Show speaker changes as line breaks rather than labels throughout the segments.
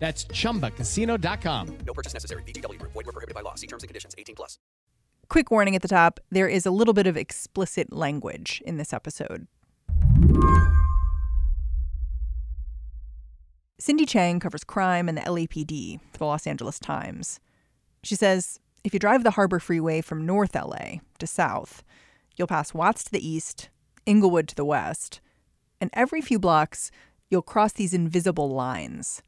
That's chumbacasino.com.
No purchase necessary. VGW Group. Void were prohibited by law. See terms and conditions. 18 plus.
Quick warning at the top there is a little bit of explicit language in this episode. Cindy Chang covers crime and the LAPD for the Los Angeles Times. She says if you drive the Harbor Freeway from North LA to South, you'll pass Watts to the east, Inglewood to the west, and every few blocks, you'll cross these invisible lines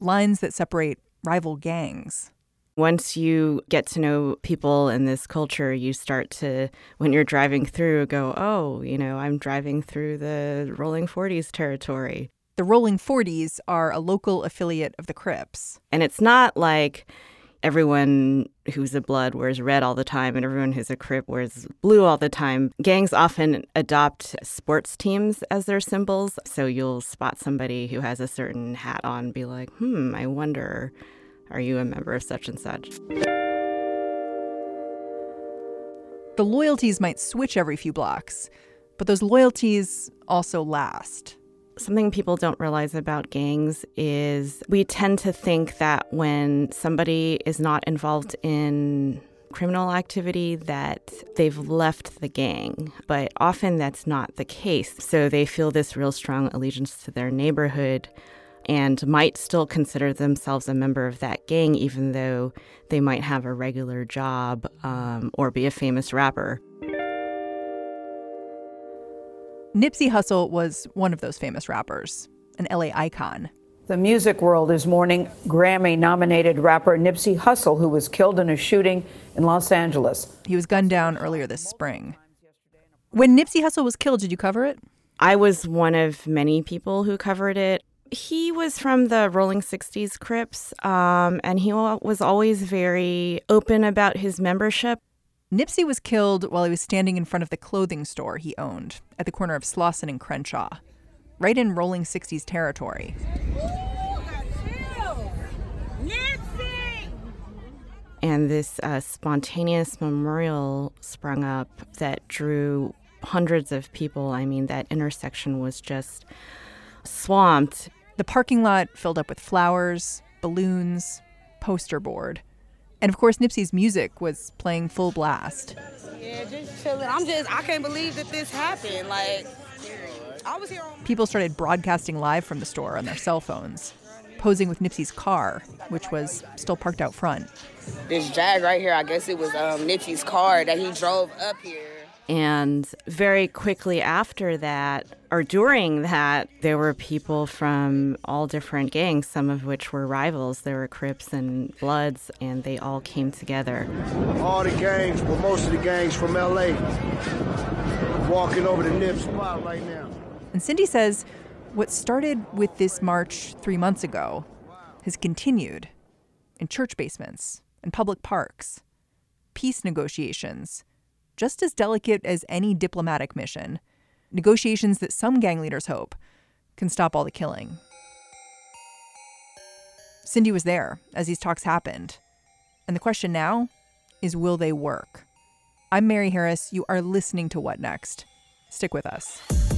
lines that separate rival gangs.
Once you get to know people in this culture, you start to, when you're driving through, go, oh, you know, I'm driving through the Rolling 40s territory.
The Rolling 40s are a local affiliate of the Crips.
And it's not like everyone who's a blood wears red all the time and everyone who's a crip wears blue all the time. Gangs often adopt sports teams as their symbols. So you'll spot somebody who has a certain hat on be like, hmm, I wonder, are you a member of such and such?
The loyalties might switch every few blocks, but those loyalties also last.
Something people don't realize about gangs is we tend to think that when somebody is not involved in criminal activity that they've left the gang, but often that's not the case. So they feel this real strong allegiance to their neighborhood and might still consider themselves a member of that gang, even though they might have a regular job um, or be a famous rapper.
Nipsey Hussle was one of those famous rappers, an LA icon.
The music world is mourning Grammy nominated rapper Nipsey Hussle, who was killed in a shooting in Los Angeles.
He was gunned down earlier this spring. When Nipsey Hussle was killed, did you cover it?
I was one of many people who covered it. He was from the Rolling 60s Crips, um, and he was always very open about his membership.
Nipsey was killed while he was standing in front of the clothing store he owned at the corner of Slauson and Crenshaw, right in Rolling 60s territory.
And this uh, spontaneous memorial sprung up that drew hundreds of people. I mean, that intersection was just swamped.
The parking lot filled up with flowers, balloons, poster board. And of course, Nipsey's music was playing full blast.
Yeah, just chilling. I'm just, I can't believe that this happened. Like, I was here on.
People started broadcasting live from the store on their cell phones, posing with Nipsey's car, which was still parked out front.
This Jag right here, I guess it was um, Nipsey's car that he drove up here.
And very quickly after that, or during that, there were people from all different gangs, some of which were rivals. There were Crips and Bloods, and they all came together.
All the gangs, well, most of the gangs from LA, walking over the Nip spot right now.
And Cindy says what started with this march three months ago has continued in church basements and public parks, peace negotiations just as delicate as any diplomatic mission, negotiations that some gang leaders hope can stop all the killing. Cindy was there as these talks happened. And the question now is will they work? I'm Mary Harris. You are listening to What Next? Stick with us.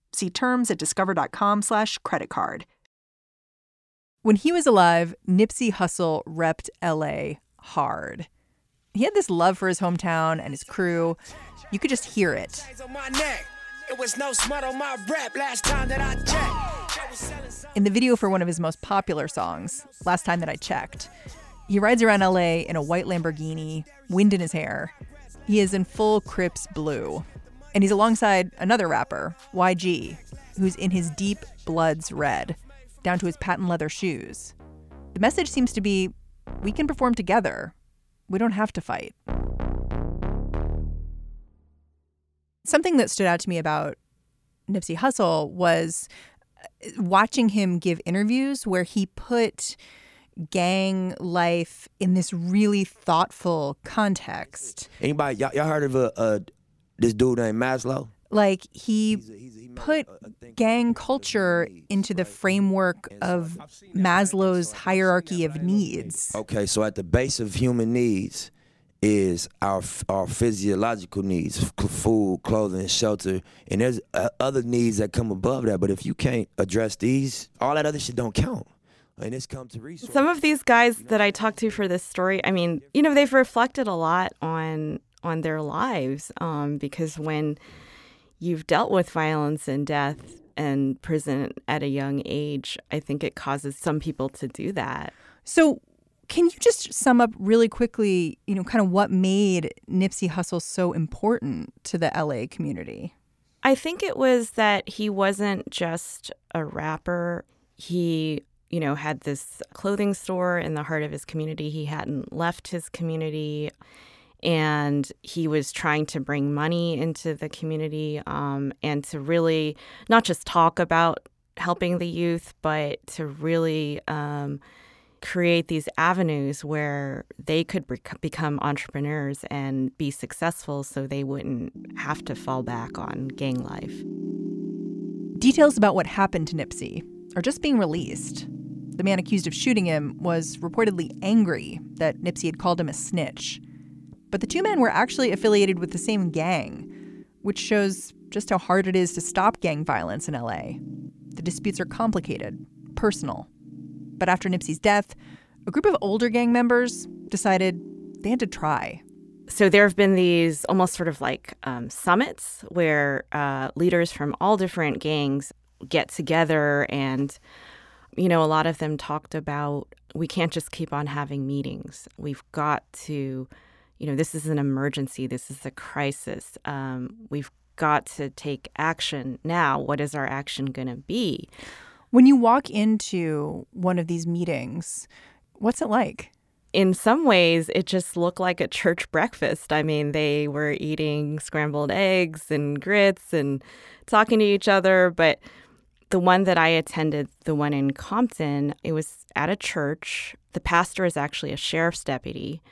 See terms at discover.com slash credit card. When he was alive, Nipsey Hussle repped LA hard. He had this love for his hometown and his crew. You could just hear it. In the video for one of his most popular songs, Last Time That I Checked, he rides around LA in a white Lamborghini, wind in his hair. He is in full Crips blue. And he's alongside another rapper, YG, who's in his deep bloods red, down to his patent leather shoes. The message seems to be we can perform together. We don't have to fight. Something that stood out to me about Nipsey Hussle was uh, watching him give interviews where he put gang life in this really thoughtful context.
Anybody, y'all, y'all heard of a, uh this dude named Maslow?
Like he put gang culture into the framework of Maslow's hierarchy of needs.
Okay, so at the base of human needs is our our physiological needs: food, clothing, shelter, and there's uh, other needs that come above that. But if you can't address these, all that other shit don't count. And it's come to resources.
Some of these guys that I talked to for this story, I mean, you know, they've reflected a lot on on their lives um, because when you've dealt with violence and death and prison at a young age, I think it causes some people to do that.
So, can you just sum up really quickly, you know, kind of what made Nipsey Hussle so important to the LA community?
I think it was that he wasn't just a rapper. He, you know, had this clothing store in the heart of his community. He hadn't left his community and he was trying to bring money into the community um, and to really not just talk about helping the youth, but to really um, create these avenues where they could become entrepreneurs and be successful so they wouldn't have to fall back on gang life.
Details about what happened to Nipsey are just being released. The man accused of shooting him was reportedly angry that Nipsey had called him a snitch. But the two men were actually affiliated with the same gang, which shows just how hard it is to stop gang violence in LA. The disputes are complicated, personal. But after Nipsey's death, a group of older gang members decided they had to try.
So there have been these almost sort of like um, summits where uh, leaders from all different gangs get together and you know a lot of them talked about we can't just keep on having meetings we've got to you know, this is an emergency, this is a crisis. Um, we've got to take action now. What is our action going to be?
When you walk into one of these meetings, what's it like?
In some ways, it just looked like a church breakfast. I mean, they were eating scrambled eggs and grits and talking to each other. But the one that I attended, the one in Compton, it was at a church. The pastor is actually a sheriff's deputy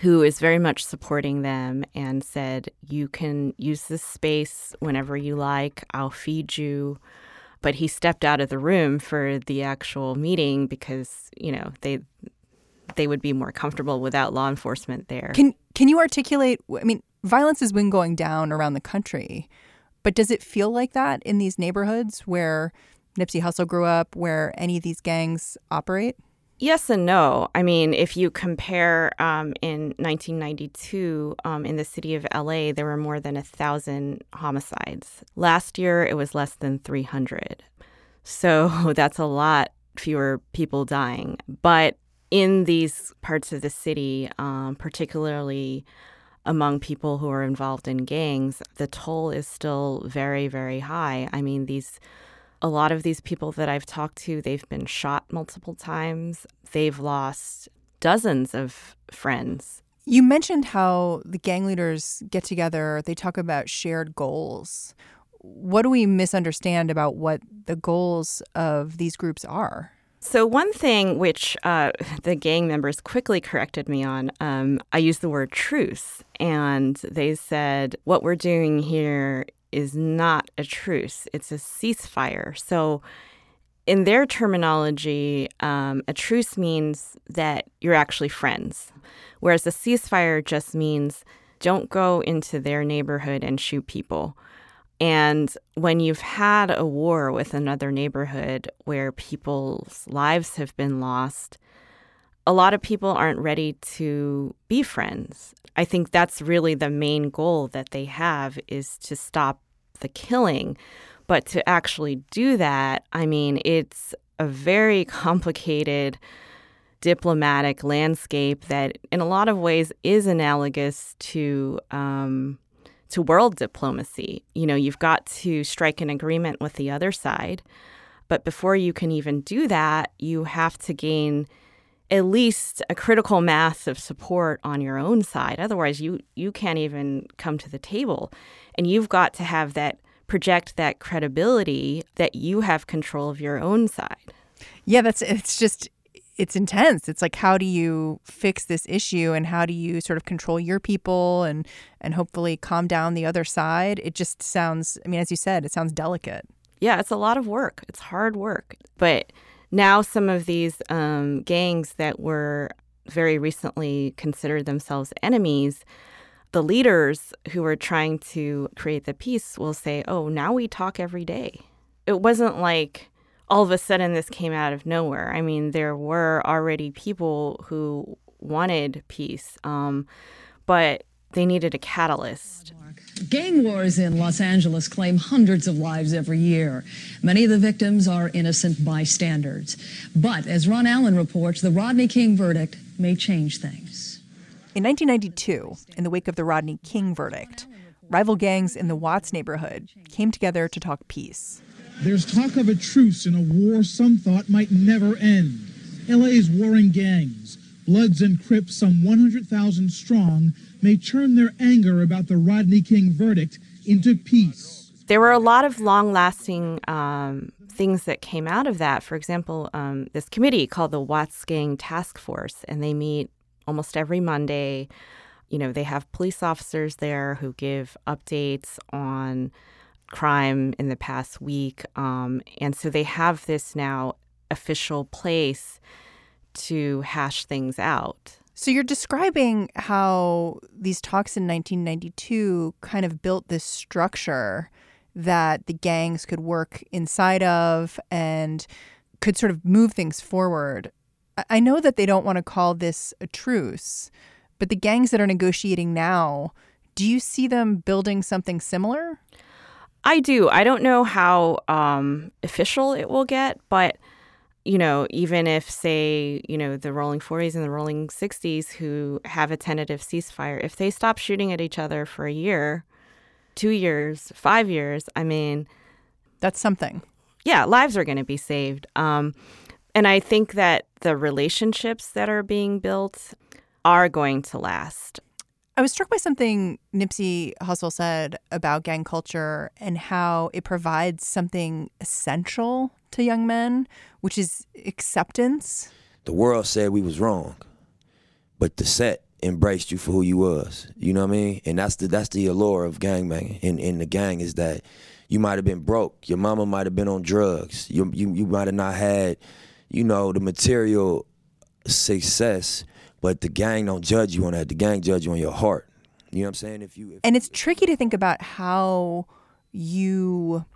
who is very much supporting them and said, You can use this space whenever you like, I'll feed you. But he stepped out of the room for the actual meeting because, you know, they they would be more comfortable without law enforcement there.
Can can you articulate I mean, violence has been going down around the country, but does it feel like that in these neighborhoods where Nipsey Hussle grew up, where any of these gangs operate?
Yes and no. I mean, if you compare um, in 1992 um, in the city of LA, there were more than a thousand homicides. Last year, it was less than 300. So that's a lot fewer people dying. But in these parts of the city, um, particularly among people who are involved in gangs, the toll is still very, very high. I mean, these a lot of these people that I've talked to, they've been shot multiple times. They've lost dozens of friends.
You mentioned how the gang leaders get together, they talk about shared goals. What do we misunderstand about what the goals of these groups are?
So, one thing which uh, the gang members quickly corrected me on, um, I used the word truce. And they said, What we're doing here is not a truce, it's a ceasefire. So, in their terminology, um, a truce means that you're actually friends, whereas a ceasefire just means don't go into their neighborhood and shoot people. And when you've had a war with another neighborhood where people's lives have been lost, a lot of people aren't ready to be friends. I think that's really the main goal that they have is to stop the killing. But to actually do that, I mean, it's a very complicated diplomatic landscape that, in a lot of ways, is analogous to um, to world diplomacy. You know, you've got to strike an agreement with the other side, but before you can even do that, you have to gain at least a critical mass of support on your own side. Otherwise, you you can't even come to the table, and you've got to have that project that credibility that you have control of your own side.
Yeah, that's it's just it's intense. It's like how do you fix this issue and how do you sort of control your people and and hopefully calm down the other side? It just sounds I mean as you said, it sounds delicate.
Yeah, it's a lot of work. It's hard work. But now some of these um, gangs that were very recently considered themselves enemies, the leaders who were trying to create the peace will say, "Oh, now we talk every day." It wasn't like all of a sudden this came out of nowhere. I mean, there were already people who wanted peace, um, but they needed a catalyst.
Gang wars in Los Angeles claim hundreds of lives every year. Many of the victims are innocent bystanders. But as Ron Allen reports, the Rodney King verdict may change things.
In 1992, in the wake of the Rodney King verdict, rival gangs in the Watts neighborhood came together to talk peace.
There's talk of a truce in a war some thought might never end. LA's warring gangs, Bloods and Crips, some 100,000 strong, may turn their anger about the Rodney King verdict into peace.
There were a lot of long lasting um, things that came out of that. For example, um, this committee called the Watts Gang Task Force, and they meet almost every Monday. You know, they have police officers there who give updates on crime in the past week. Um, and so they have this now official place to hash things out.
So you're describing how these talks in 1992 kind of built this structure that the gangs could work inside of and could sort of move things forward. I know that they don't want to call this a truce, but the gangs that are negotiating now, do you see them building something similar?
I do. I don't know how um, official it will get, but you know, even if say, you know, the Rolling 40s and the Rolling 60s who have a tentative ceasefire, if they stop shooting at each other for a year, two years, five years, I mean,
that's something.
Yeah, lives are going to be saved. Um, and I think that the relationships that are being built are going to last.
I was struck by something Nipsey Hussle said about gang culture and how it provides something essential to young men, which is acceptance.
The world said we was wrong, but the set embraced you for who you was. You know what I mean? And that's the that's the allure of gangbanging in, in the gang is that you might have been broke, your mama might have been on drugs, you you, you might have not had, you know, the material success but the gang don't judge you on that. The gang judge you on your heart. You know what I'm saying? If you if
and it's tricky to think about how you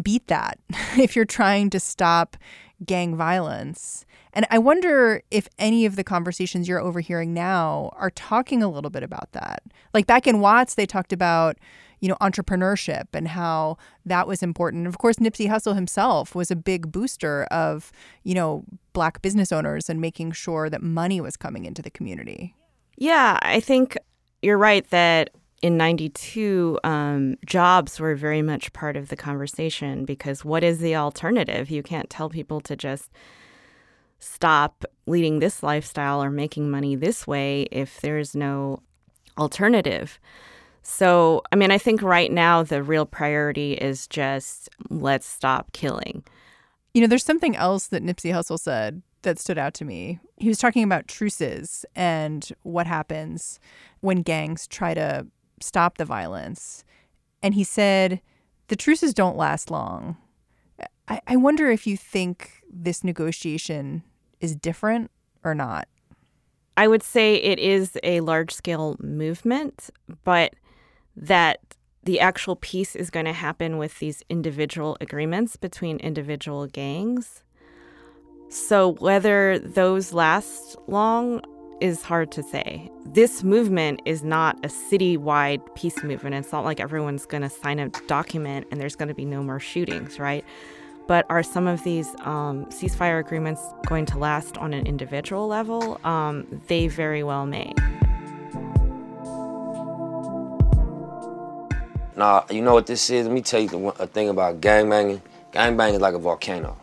beat that if you're trying to stop gang violence. And I wonder if any of the conversations you're overhearing now are talking a little bit about that. Like back in Watts, they talked about, you know, entrepreneurship and how that was important. Of course, Nipsey Hussle himself was a big booster of, you know, black business owners and making sure that money was coming into the community.
Yeah, I think you're right that in 92, um, jobs were very much part of the conversation because what is the alternative? You can't tell people to just stop leading this lifestyle or making money this way if there's no alternative. So, I mean, I think right now the real priority is just let's stop killing.
You know, there's something else that Nipsey Hussle said that stood out to me. He was talking about truces and what happens when gangs try to stop the violence. And he said, the truces don't last long. I, I wonder if you think this negotiation is different or not.
I would say it is a large scale movement, but that the actual peace is going to happen with these individual agreements between individual gangs. So whether those last long is hard to say. This movement is not a citywide peace movement. It's not like everyone's going to sign a document and there's going to be no more shootings, right? But are some of these um, ceasefire agreements going to last on an individual level? Um, they very well may.
Nah, you know what this is? Let me tell you a thing about gangbanging. Gangbanging is like a volcano.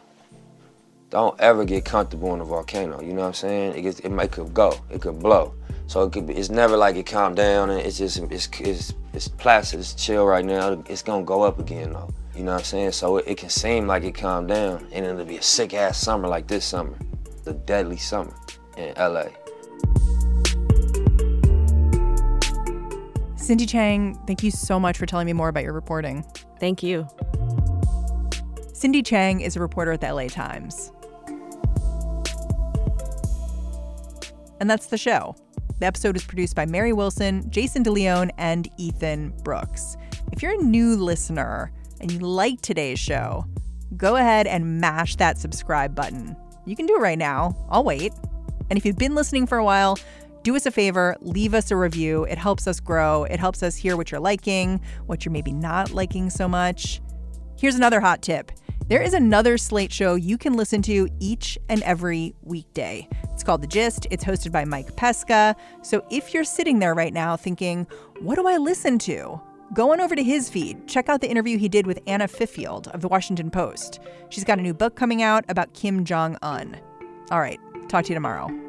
Don't ever get comfortable in a volcano. You know what I'm saying? It, gets, it, it could go, it could blow. So it could be, it's never like it calmed down and it's just it's it's it's placid, it's chill right now. It's gonna go up again though. You know what I'm saying? So it, it can seem like it calmed down and it'll be a sick ass summer like this summer, the deadly summer in LA.
Cindy Chang, thank you so much for telling me more about your reporting.
Thank you.
Cindy Chang is a reporter at the LA Times. And that's the show. The episode is produced by Mary Wilson, Jason DeLeon, and Ethan Brooks. If you're a new listener and you like today's show, go ahead and mash that subscribe button. You can do it right now. I'll wait. And if you've been listening for a while, do us a favor, leave us a review. It helps us grow. It helps us hear what you're liking, what you're maybe not liking so much. Here's another hot tip there is another Slate show you can listen to each and every weekday. It's called The Gist. It's hosted by Mike Pesca. So if you're sitting there right now thinking, what do I listen to? Go on over to his feed. Check out the interview he did with Anna Fifield of the Washington Post. She's got a new book coming out about Kim Jong un. All right, talk to you tomorrow.